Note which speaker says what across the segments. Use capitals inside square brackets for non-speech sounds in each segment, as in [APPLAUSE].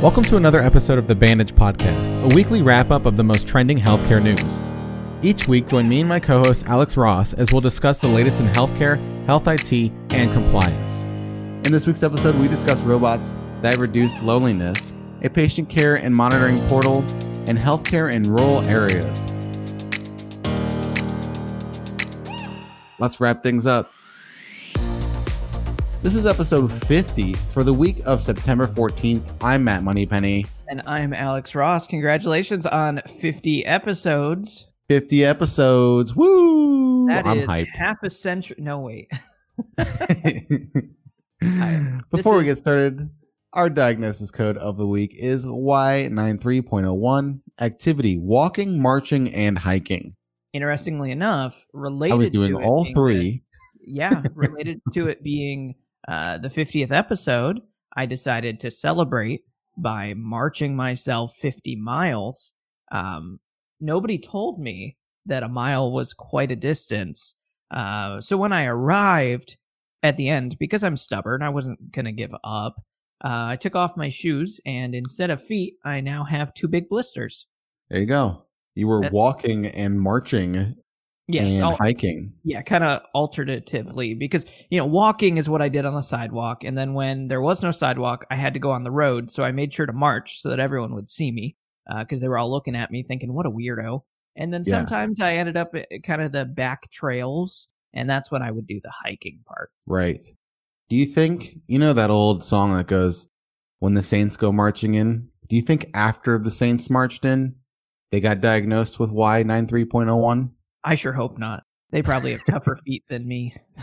Speaker 1: Welcome to another episode of the Bandage Podcast, a weekly wrap up of the most trending healthcare news. Each week, join me and my co host Alex Ross as we'll discuss the latest in healthcare, health IT, and compliance. In this week's episode, we discuss robots that reduce loneliness, a patient care and monitoring portal, and healthcare in rural areas. Let's wrap things up. This is episode 50 for the week of September 14th. I'm Matt Moneypenny.
Speaker 2: And I'm Alex Ross. Congratulations on 50 episodes.
Speaker 1: 50 episodes. Woo!
Speaker 2: That
Speaker 1: I'm
Speaker 2: is
Speaker 1: hyped.
Speaker 2: half a century. No, wait. [LAUGHS] [LAUGHS]
Speaker 1: Before we get started, our diagnosis code of the week is Y93.01 activity walking, marching, and hiking.
Speaker 2: Interestingly enough, related
Speaker 1: I was doing
Speaker 2: to
Speaker 1: all three.
Speaker 2: the- yeah, related to it being uh, the 50th episode, I decided to celebrate by marching myself 50 miles. Um, nobody told me that a mile was quite a distance. Uh, so when I arrived at the end, because I'm stubborn, I wasn't going to give up. Uh, I took off my shoes, and instead of feet, I now have two big blisters.
Speaker 1: There you go. You were walking and marching
Speaker 2: Yes, I'll-
Speaker 1: hiking.
Speaker 2: yeah, kind of alternatively because you know walking is what I did on the sidewalk, and then when there was no sidewalk, I had to go on the road. So I made sure to march so that everyone would see me uh, because they were all looking at me, thinking, "What a weirdo." And then
Speaker 1: Yeah.
Speaker 2: sometimes I ended up eh, at kind of the back trails, and that's when I would do the hiking part.
Speaker 1: Right. Do you think, you know, that old song that goes, When the Saints Go Marching In? Do you think after the Saints marched in, they got diagnosed with Y93.01?
Speaker 2: I sure hope not. They probably have tougher [LAUGHS] feet than me. [LAUGHS]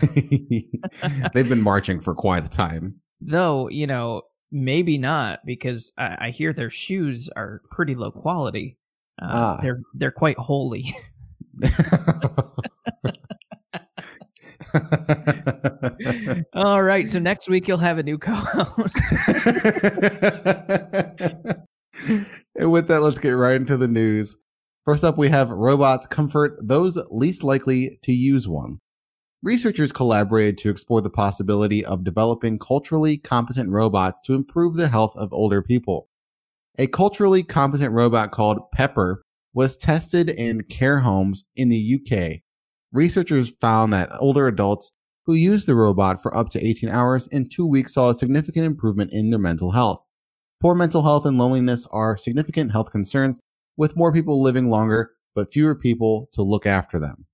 Speaker 1: They've been marching for quite a time.
Speaker 2: Though, you know, maybe not because I, I hear their shoes are pretty low quality. Uh,
Speaker 1: Ah.
Speaker 2: They're they're quite holy. [LAUGHS] All right, so next week you'll have a new co-host.
Speaker 1: and with that, let's get right into the news. First up, we have robots comfort those least likely to use one. Researchers collaborated to explore the possibility of developing culturally competent robots to improve the health of older people. A culturally competent robot called Pepper was tested in care homes in the UK. Researchers found that older adults who used the robot for up to 18 hours in two weeks saw a significant improvement in their mental health. Poor mental health and loneliness are significant health concerns, with more people living longer but fewer people to look after them.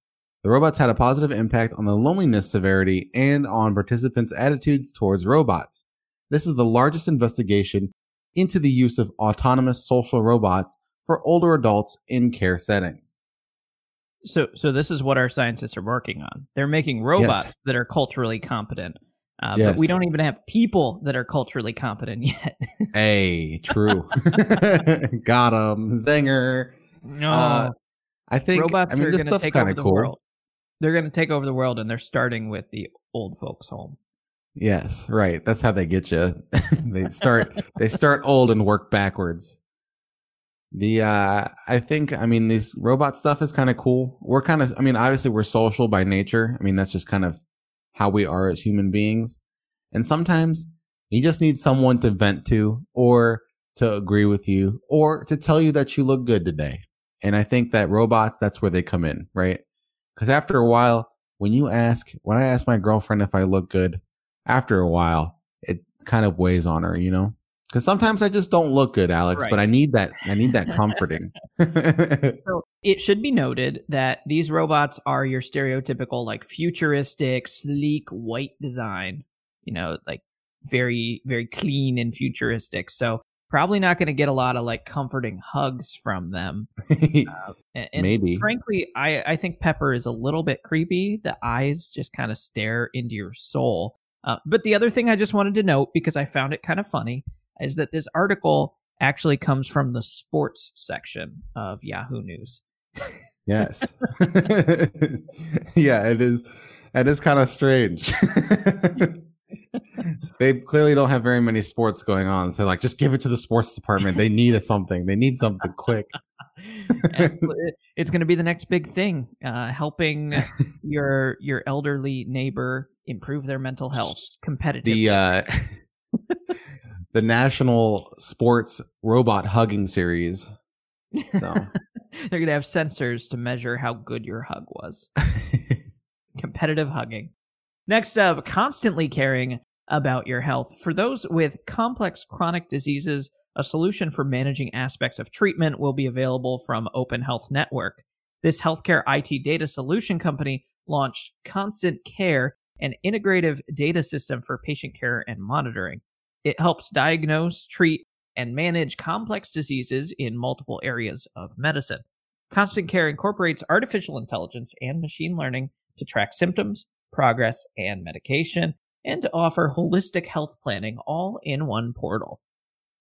Speaker 1: The robots had a positive impact on the loneliness severity and on participants' attitudes towards robots. This is the largest investigation into the use of autonomous social robots for older adults in care settings.
Speaker 2: so so this is what our scientists are working on. They're making robots that are culturally competent. Uh,
Speaker 1: Yes.
Speaker 2: But we don't even have people that are culturally competent [LAUGHS] yet.
Speaker 1: Hey, true. [LAUGHS] Got him. Zinger.
Speaker 2: no,
Speaker 1: Uh, I think
Speaker 2: robots
Speaker 1: I mean,
Speaker 2: are
Speaker 1: this
Speaker 2: going to
Speaker 1: stuff's
Speaker 2: take
Speaker 1: kind
Speaker 2: over
Speaker 1: of
Speaker 2: the
Speaker 1: cool.
Speaker 2: world. They're going to take over the world, and they're starting with the old folks' home.
Speaker 1: Yes, right. That's how they get you. [LAUGHS] they start they start old and work backwards. The uh I think I mean this robot stuff is kind of cool. We're kind of I mean obviously we're social by nature. I mean that's just kind of how we are as human beings. And sometimes you just need someone to vent to or to agree with you or to tell you that you look good today. And I think that robots that's where they come in, right? Cuz after a while when you ask when I ask my girlfriend if I look good, after a while, it kind of weighs on her, you know? Because sometimes I just don't look good, Alex, but I need that. I need that [LAUGHS] comforting.
Speaker 2: So it should be noted that these robots are your stereotypical, like futuristic, sleek, white design. You know, like very, very clean and futuristic. So probably not going to get a lot of like comforting hugs from them. [LAUGHS] Uh, and, and
Speaker 1: Maybe.
Speaker 2: frankly, I I think Pepper is a little bit creepy. The eyes just kind of stare into your soul. Uh, but the other thing I just wanted to note because I found it kind of funny is that this article actually comes from the sports section of Yahoo News.
Speaker 1: Yes. [LAUGHS] yeah, it is. It is kind of strange. [LAUGHS] they clearly don't have very many sports going on. So, like, just give it to the sports department. They need a something. They need something quick. [LAUGHS]
Speaker 2: It's going to be the next big thing, uh, helping your your elderly neighbor improve their mental health competitively.
Speaker 1: the uh the national sports robot hugging series. So [LAUGHS]
Speaker 2: They're going to have sensors to measure how good your hug was. [LAUGHS] Competitive hugging. Next up, constantly caring about your health. For those with complex chronic diseases, a solution for managing aspects of treatment will be available from Open Health Network. This healthcare IT data solution company launched Constant Care, an integrative data system for patient care and monitoring. It helps diagnose, treat, and manage complex diseases in multiple areas of medicine. Constant Care incorporates artificial intelligence and machine learning to track symptoms, progress, and medication, and to offer holistic health planning all in one portal.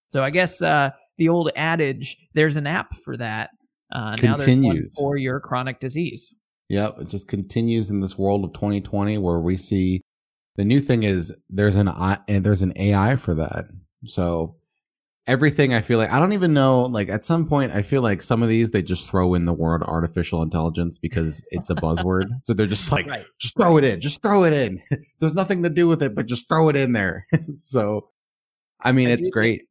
Speaker 2: So I guess uh, the old adage, there's an app for that. Uh, now there's one
Speaker 1: Continues.
Speaker 2: for your chronic disease.
Speaker 1: Yep, it just continues in this world of 2020 where we see the new thing is there's an I and there's an AI for that. So everything I feel like I don't even know like at some point I feel like some of these they just throw in the word artificial intelligence because it's a buzzword. [LAUGHS] so they're just like
Speaker 2: Right.
Speaker 1: just throw it in, just throw it in. [LAUGHS] there's nothing to do with it but just throw it in there. [LAUGHS] so I mean
Speaker 2: I
Speaker 1: it's great.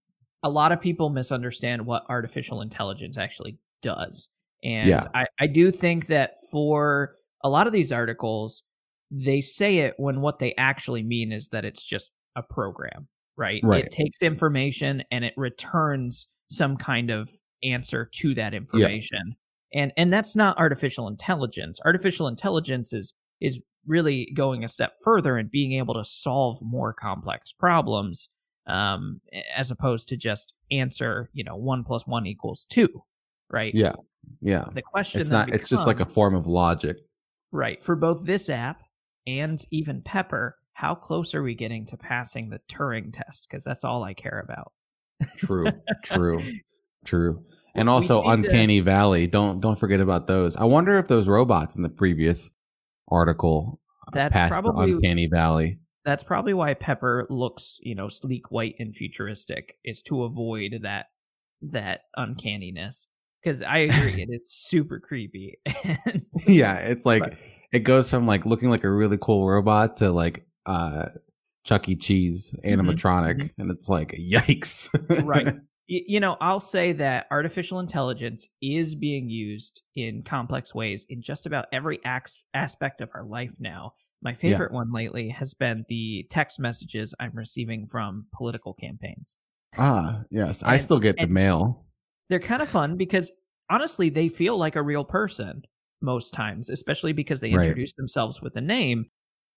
Speaker 2: a lot of people misunderstand what artificial intelligence actually does. And
Speaker 1: Yeah.
Speaker 2: I, I do think that for a lot of these articles, they say it when what they actually mean is that it's just a program, right?
Speaker 1: Right.
Speaker 2: It takes information and it returns some kind of answer to that information. And and that's not artificial intelligence. Artificial intelligence is is really going a step further and being able to solve more complex problems um, as opposed to just answer, you know, one plus one equals two, right?
Speaker 1: Yeah. Yeah.
Speaker 2: The question
Speaker 1: It's not it's just like a form of logic.
Speaker 2: right for both this app and even Pepper. How close are we getting to passing the Turing test? Because that's all I care about.
Speaker 1: True, [LAUGHS] true, true. And also
Speaker 2: need to-
Speaker 1: Uncanny Valley. Don't don't forget about those. I wonder if those robots in the previous article uh,
Speaker 2: That's
Speaker 1: passed
Speaker 2: probably-
Speaker 1: the Uncanny Valley.
Speaker 2: That's probably why Pepper looks, you know, sleek, white, and futuristic, is to avoid that that uncanniness. Because I agree, it is [LAUGHS] super creepy. [LAUGHS]
Speaker 1: Yeah, it's like
Speaker 2: But-
Speaker 1: it goes from like looking like a really cool robot to like uh Chuck E. Cheese animatronic,
Speaker 2: mhm.
Speaker 1: and it's like yikes.
Speaker 2: right. [LAUGHS] You know, I'll say that artificial intelligence is being used in complex ways in just about every ax- aspect of our life now. My favorite one lately has been the text messages I'm receiving from political campaigns.
Speaker 1: ah, yes. I still get the mail.
Speaker 2: They're kind of fun because honestly, they feel like a real person most times, especially because they
Speaker 1: Right.
Speaker 2: introduce themselves with a name.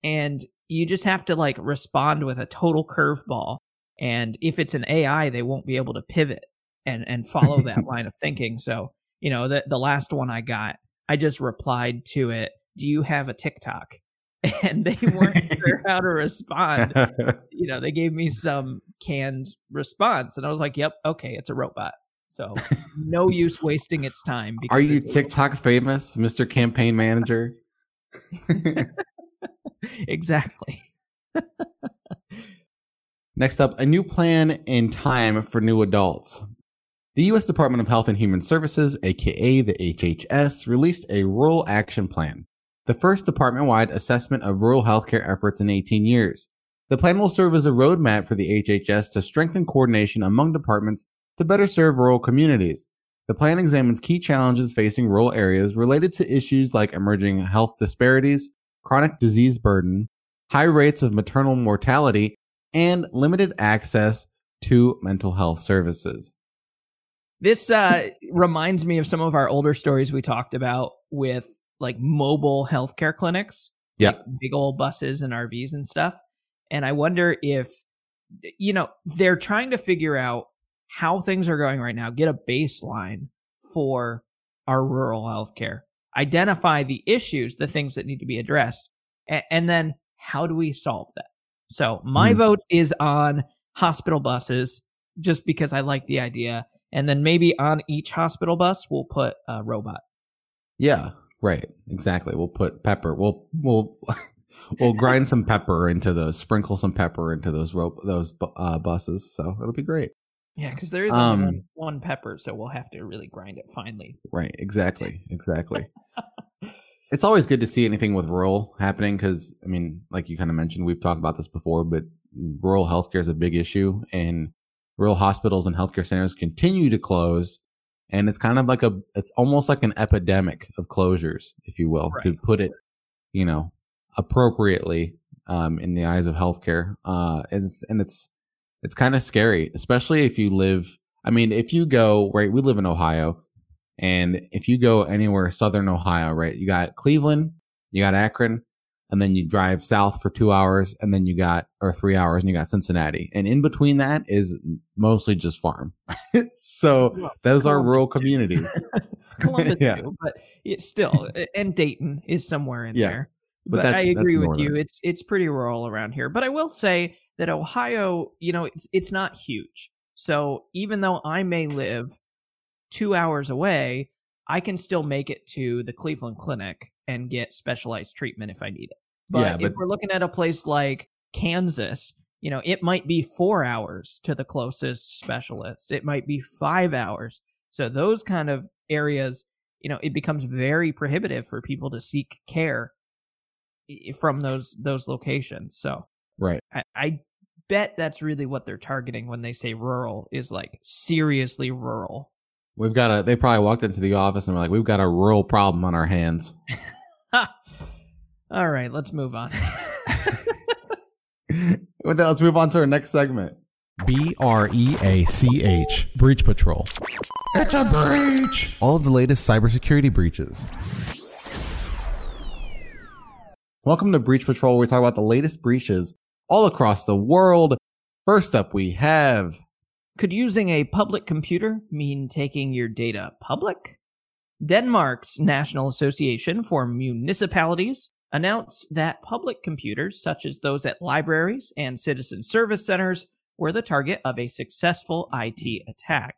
Speaker 2: And you just have to like respond with a total curveball. And if it's an AI, they won't be able to pivot and, and follow that [LAUGHS] line of thinking. So, you know, the, the last one I got, I just replied to it, Do you have a TikTok? [LAUGHS] And they weren't sure how to respond. [LAUGHS] You know, they gave me some canned response. And I was like, Yep, okay, it's a robot. So no use wasting its time.
Speaker 1: Are you TikTok famous, Mr. Campaign Manager? [LAUGHS]
Speaker 2: exactly. [LAUGHS]
Speaker 1: Next up, a new plan in time for new adults. The U.S. Department of Health and Human Services, aka the HHS, released a Rural Action Plan, the first department wide assessment of rural healthcare efforts in 18 years. The plan will serve as a roadmap for the HHS to strengthen coordination among departments to better serve rural communities. The plan examines key challenges facing rural areas related to issues like emerging health disparities, chronic disease burden, high rates of maternal mortality, and limited access to mental health services.
Speaker 2: This uh, reminds me of some of our older stories we talked about with like mobile healthcare clinics.
Speaker 1: Yeah.
Speaker 2: like big old buses and RVs and stuff. And I wonder if, you know, they're trying to figure out how things are going right now, get a baseline for our rural healthcare, identify the issues, the things that need to be addressed, a- and then how do we solve that? So my
Speaker 1: Mhm.
Speaker 2: vote is on hospital buses just because I like the idea. And then maybe on each hospital bus, we'll put a robot.
Speaker 1: Yeah, right. Exactly. We'll put pepper. We'll we'll [LAUGHS] we'll grind some pepper into those, sprinkle some pepper into those rope those uh, buses. So it'll be great.
Speaker 2: Yeah, because there is
Speaker 1: Um,
Speaker 2: one, one pepper, so we'll have to really grind it finely.
Speaker 1: Right. Exactly. Exactly. [LAUGHS] it's always good to see anything with rural happening because I mean, like you kind of mentioned, we've talked about this before, but rural healthcare is a big issue, and rural hospitals and healthcare centers continue to close. And it's kind of like a, it's almost like an epidemic of closures, if you will,
Speaker 2: Right.
Speaker 1: to put it, you know, appropriately, um, in the eyes of healthcare. Uh, and it's, and it's, it's kind of scary, especially if you live, I mean, if you go, right, we live in Ohio and if you go anywhere southern Ohio, right, you got Cleveland, you got Akron, and then you drive south for two hours, and then you got, or three hours, and you got Cincinnati. And in between that is mostly just farm. [LAUGHS] so
Speaker 2: Well,
Speaker 1: those are rural communities. [LAUGHS]
Speaker 2: Columbus [LAUGHS]
Speaker 1: Yeah.
Speaker 2: too, but it's still and Dayton is somewhere in
Speaker 1: Yeah,
Speaker 2: there.
Speaker 1: But
Speaker 2: But,
Speaker 1: that's-
Speaker 2: I agree with you. It's it's pretty rural around here. But I will say that Ohio, you know, it's it's not huge. So even though I may live two hours away, I can still make it to the Cleveland Clinic and get specialized treatment if I need it. But,
Speaker 1: Yeah,
Speaker 2: if we're looking at a place like Kansas, you know, it might be four hours to the closest specialist. It might be five hours. So those kind of areas, you know, it becomes very prohibitive for people to seek care from those those locations. So
Speaker 1: right.
Speaker 2: I, I bet that's really what they're targeting when they say rural is like seriously rural.
Speaker 1: We've got a, they probably walked into the office and were like, we've got a rural problem on our hands. [LAUGHS]
Speaker 2: All right, let's move on. [LAUGHS]
Speaker 1: With that, let's move on to our next segment.
Speaker 3: B R E A C H, Breach Patrol. It's a breach!
Speaker 1: All of the latest cybersecurity breaches. Welcome to Breach Patrol. where We talk about the latest breaches all across the world. First up, we have
Speaker 2: Could using a public computer mean taking your data public? Denmark's National Association for Municipalities announced that public computers, such as those at libraries and citizen service centers, were the target of a successful IT attack.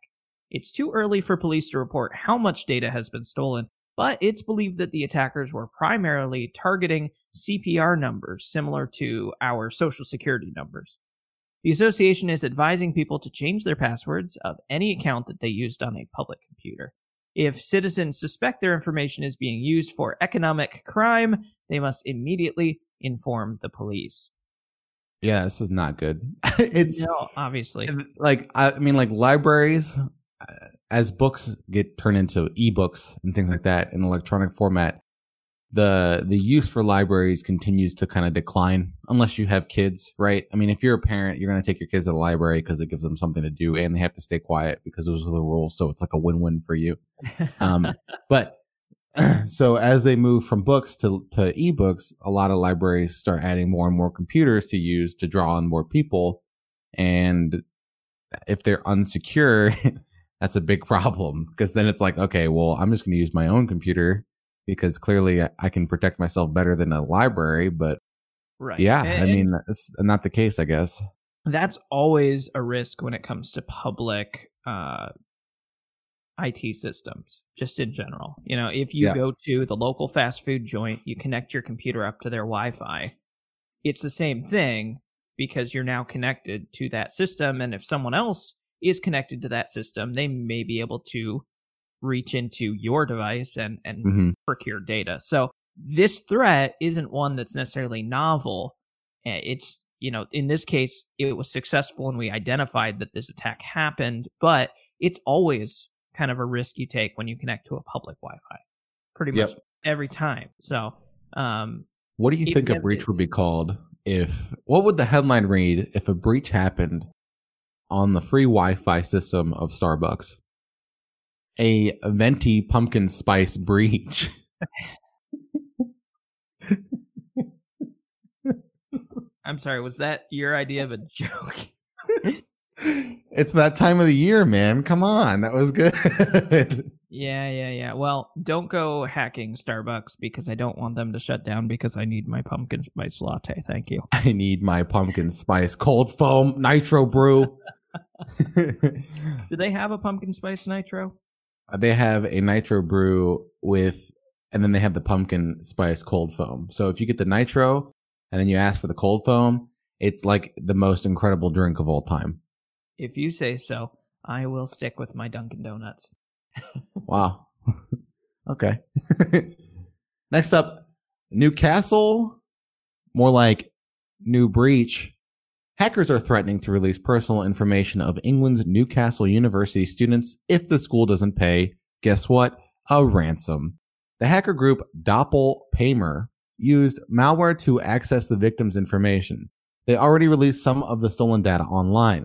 Speaker 2: It's too early for police to report how much data has been stolen, but it's believed that the attackers were primarily targeting CPR numbers similar to our social security numbers. The association is advising people to change their passwords of any account that they used on a public computer. If citizens suspect their information is being used for economic crime, they must immediately inform the police.
Speaker 1: yeah, this is not good. [LAUGHS] it's
Speaker 2: No, obviously.
Speaker 1: like I mean, like libraries, as books get turned into ebooks and things like that in electronic format, the the use for libraries continues to kind of decline unless you have kids, right? I mean, if you're a parent, you're going to take your kids to the library because it gives them something to do, and they have to stay quiet because those are the rules. So it's like a win-win for you. Um, [LAUGHS] but [CLEARS THROAT] so as they move from books to to ebooks, a lot of libraries start adding more and more computers to use to draw on more people, and if they're unsecure, [LAUGHS] that's a big [LAUGHS] problem because then it's like, okay, well, I'm just going to use my own computer because clearly I- can protect myself better than a library. But
Speaker 2: Right.
Speaker 1: yeah,
Speaker 2: And-
Speaker 1: I mean, it's not the case, I guess.
Speaker 2: that's always a risk when it comes to public uh, IT systems, just in general. You know, if you
Speaker 1: Yeah.
Speaker 2: go to the local fast food joint, you connect your computer up to their Wi Fi, it's the same thing because you're now connected to that system. And if someone else is connected to that system, they may be able to reach into your device and, and
Speaker 1: hmm
Speaker 2: procure data. So this threat isn't one that's necessarily novel. Uh, It's, you know, in this case, it was successful and we identified that this attack happened, but it's always kind of a risk you take when you connect to a public Wi Fi pretty
Speaker 1: Yep.
Speaker 2: much every time. So, um,
Speaker 1: What do you think a breach would be called if, what would the headline read if a breach happened on the free Wi Fi system of Starbucks? A venti pumpkin spice breach. [LAUGHS]
Speaker 2: I'm sorry, was that your idea of a joke? [LAUGHS]
Speaker 1: it's that time of the year, man. Come on. That was good.
Speaker 2: yeah, yeah, yeah. Well, don't go hacking Starbucks because I don't want them to shut down because I need my pumpkin spice latte. Thank you. [LAUGHS]
Speaker 1: I need my pumpkin spice cold foam nitro brew. [LAUGHS]
Speaker 2: Do they have a pumpkin spice nitro?
Speaker 1: Uh, they have a nitro brew with, and then they have the pumpkin spice cold foam. So if you get the nitro and then you ask for the cold foam, it's like the most incredible drink of all time.
Speaker 2: If you say so, I will stick with my Dunkin' Donuts. [LAUGHS]
Speaker 1: Wow. [LAUGHS] okay. Next up, Newcastle, more like New Breach, Hackers are threatening to release personal information of England's Newcastle University students if the school doesn't pay, guess what? A ransom. The hacker group Doppelpaymer used malware to access the victim's information. They already released some of the stolen data online.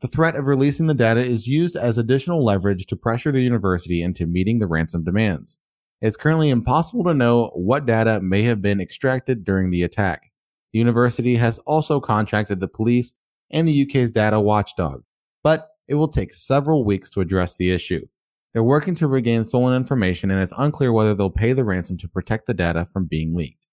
Speaker 1: The threat of releasing the data is used as additional leverage to pressure the university into meeting the ransom demands. It's currently impossible to know what data may have been extracted during the attack. The university has also contracted the police and the UK's data watchdog, but it will take several weeks to address the issue. They're working to regain stolen information and it's unclear whether they'll pay the ransom to protect the data from being leaked.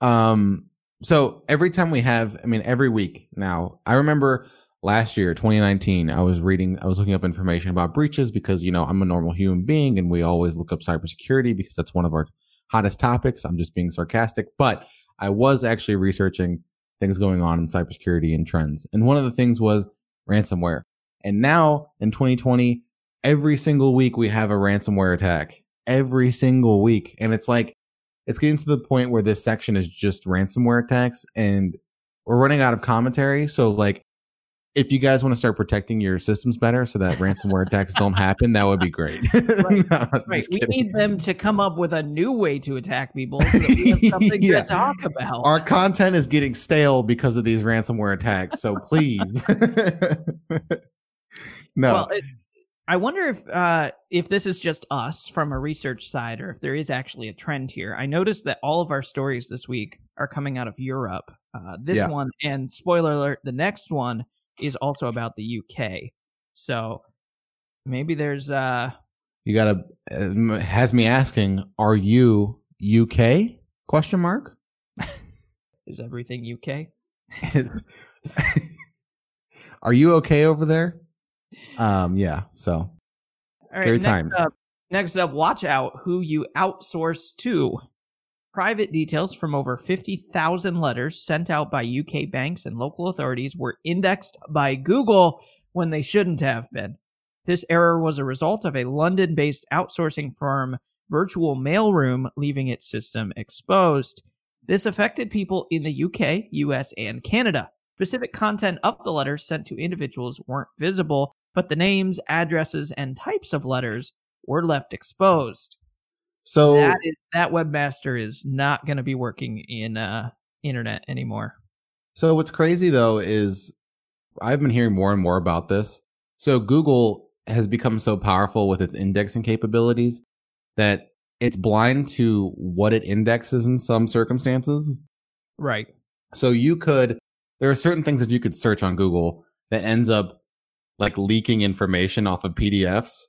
Speaker 1: Um, so every time we have, I mean, every week now, I remember last year, 2019, I was reading, I was looking up information about breaches because, you know, I'm a normal human being and we always look up cybersecurity because that's one of our hottest topics. I'm just being sarcastic, but I was actually researching things going on in cybersecurity and trends. And one of the things was ransomware. And now in 2020, every single week we have a ransomware attack every single week. And it's like, it's getting to the point where this section is just ransomware attacks and we're running out of commentary. So like, if you guys want to start protecting your systems better so that ransomware attacks don't happen, that would be great. [LAUGHS]
Speaker 2: Right. no, right. We need them to come up with a new way to attack people so that we have [LAUGHS] something yeah. to talk about.
Speaker 1: Our content is getting stale because of these ransomware attacks. So please. [LAUGHS] no. Well, it,
Speaker 2: I wonder if uh, if this is just us from a research side, or if there is actually a trend here. I noticed that all of our stories this week are coming out of Europe. Uh, this yeah. one, and spoiler alert, the next one is also about the UK. So maybe there's uh,
Speaker 1: you gotta uh, has me asking, are you UK? Question mark. [LAUGHS]
Speaker 2: is everything UK? [LAUGHS]
Speaker 1: are you okay over there? Um, yeah. So scary right, times.
Speaker 2: Next up, next up, watch out who you outsource to. Private details from over 50,000 letters sent out by UK banks and local authorities were indexed by Google when they shouldn't have been. This error was a result of a London based outsourcing firm, Virtual Mailroom, leaving its system exposed. This affected people in the UK, US, and Canada. Specific content of the letters sent to individuals weren't visible, but the names, addresses, and types of letters were left exposed.
Speaker 1: So
Speaker 2: that is that webmaster is not going to be working in uh internet anymore.
Speaker 1: So what's crazy though is I've been hearing more and more about this. So Google has become so powerful with its indexing capabilities that it's blind to what it indexes in some circumstances.
Speaker 2: Right.
Speaker 1: So you could there are certain things that you could search on Google that ends up like leaking information off of PDFs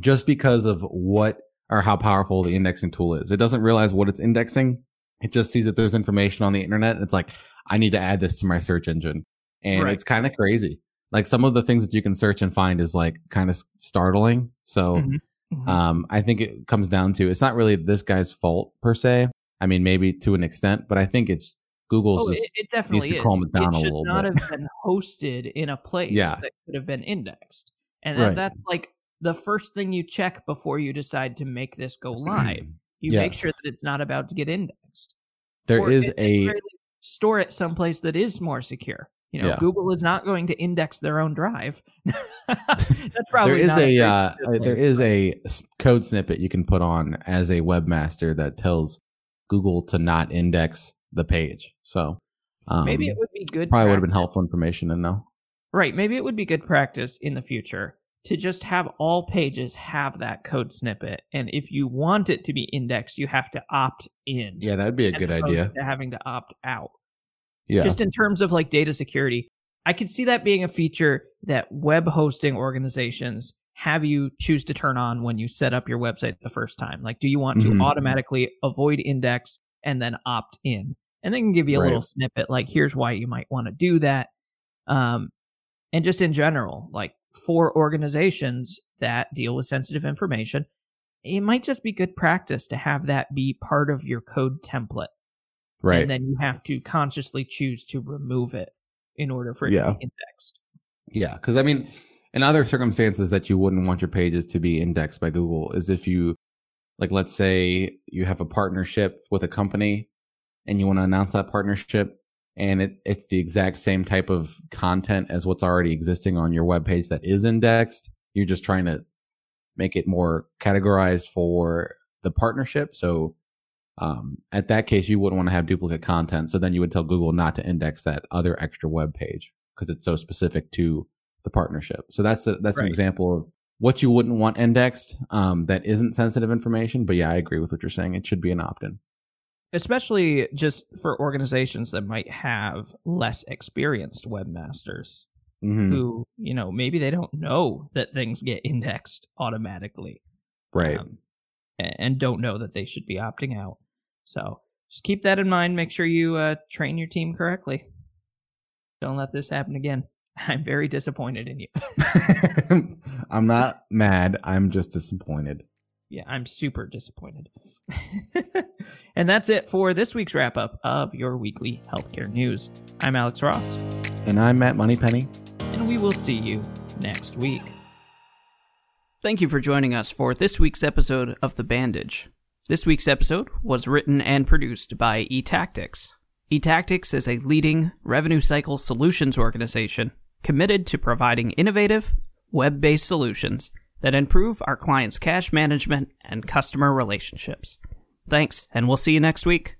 Speaker 1: just because of what or how powerful the indexing tool is. It doesn't realize what it's indexing. It just sees that there's information on the internet. It's like, I need to add this to my search engine. And right. it's kind of crazy. Like some of the things that you can search and find is like kind of startling. So, mm-hmm. Mm-hmm. um, I think it comes down to, it's not really this guy's fault per se. I mean, maybe to an extent, but I think it's Google's oh, just it, it definitely needs to calm it down it a little bit.
Speaker 2: should not have been hosted in a place yeah. that could have been indexed, and right. that's like the first thing you check before you decide to make this go live. [CLEARS THROAT] You yes. make sure that it's not about to get indexed.
Speaker 1: There or is a
Speaker 2: store it someplace that is more secure. You know, yeah. Google is not going to index their own drive. [LAUGHS] That's [LAUGHS] probably
Speaker 1: there is a, a uh, there is a code snippet you can put on as a webmaster that tells Google to not index the page. So
Speaker 2: um, maybe it would be good.
Speaker 1: Probably would have been helpful information to know.
Speaker 2: Right. Maybe it would be good practice in the future to just have all pages have that code snippet. And if you want it to be indexed, you have to opt in.
Speaker 1: Yeah, that'd be a good idea.
Speaker 2: having to opt out. Yeah. Just in terms of like data security, I could see that being a feature that web hosting organizations have you choose to turn on when you set up your website the first time. Like, do you want to mm-hmm. automatically avoid index and then opt in? and they can give you a right. little snippet like here's why you might want to do that um and just in general like for organizations that deal with sensitive information it might just be good practice to have that be part of your code template.
Speaker 1: Right.
Speaker 2: and then you have to consciously choose to remove it in order for it yeah. to be indexed.
Speaker 1: Yeah because i mean in other circumstances that you wouldn't want your pages to be indexed by google is if you like let's say you have a partnership with a company and you want to announce that partnership and it, it's the exact same type of content as what's already existing on your web page that is indexed. You're just trying to make it more categorized for the partnership. So um, at that case, you wouldn't want to have duplicate content. So then you would tell Google not to index that other extra web page because it's so specific to the partnership. So that's a, that's right. an example of what you wouldn't want indexed um, that isn't sensitive information. But yeah, I agree with what you're saying. It should be an opt-in.
Speaker 2: Especially just for organizations that might have less experienced webmasters mm-hmm. who, you know, maybe they don't know that things get indexed automatically.
Speaker 1: Right. Um,
Speaker 2: and don't know that they should be opting out. So just keep that in mind. Make sure you uh, train your team correctly. Don't let this happen again. [LAUGHS] I'm very disappointed in you. [LAUGHS]
Speaker 1: I'm not mad. I'm just disappointed.
Speaker 2: Yeah, I'm super disappointed. [LAUGHS] and that's it for this week's wrap up of your weekly healthcare news. I'm Alex Ross.
Speaker 1: And I'm Matt Moneypenny.
Speaker 2: And we will see you next week. Thank you for joining us for this week's episode of The Bandage. This week's episode was written and produced by eTactics. eTactics is a leading revenue cycle solutions organization committed to providing innovative, web based solutions that improve our clients' cash management and customer relationships. Thanks, and we'll see you next week.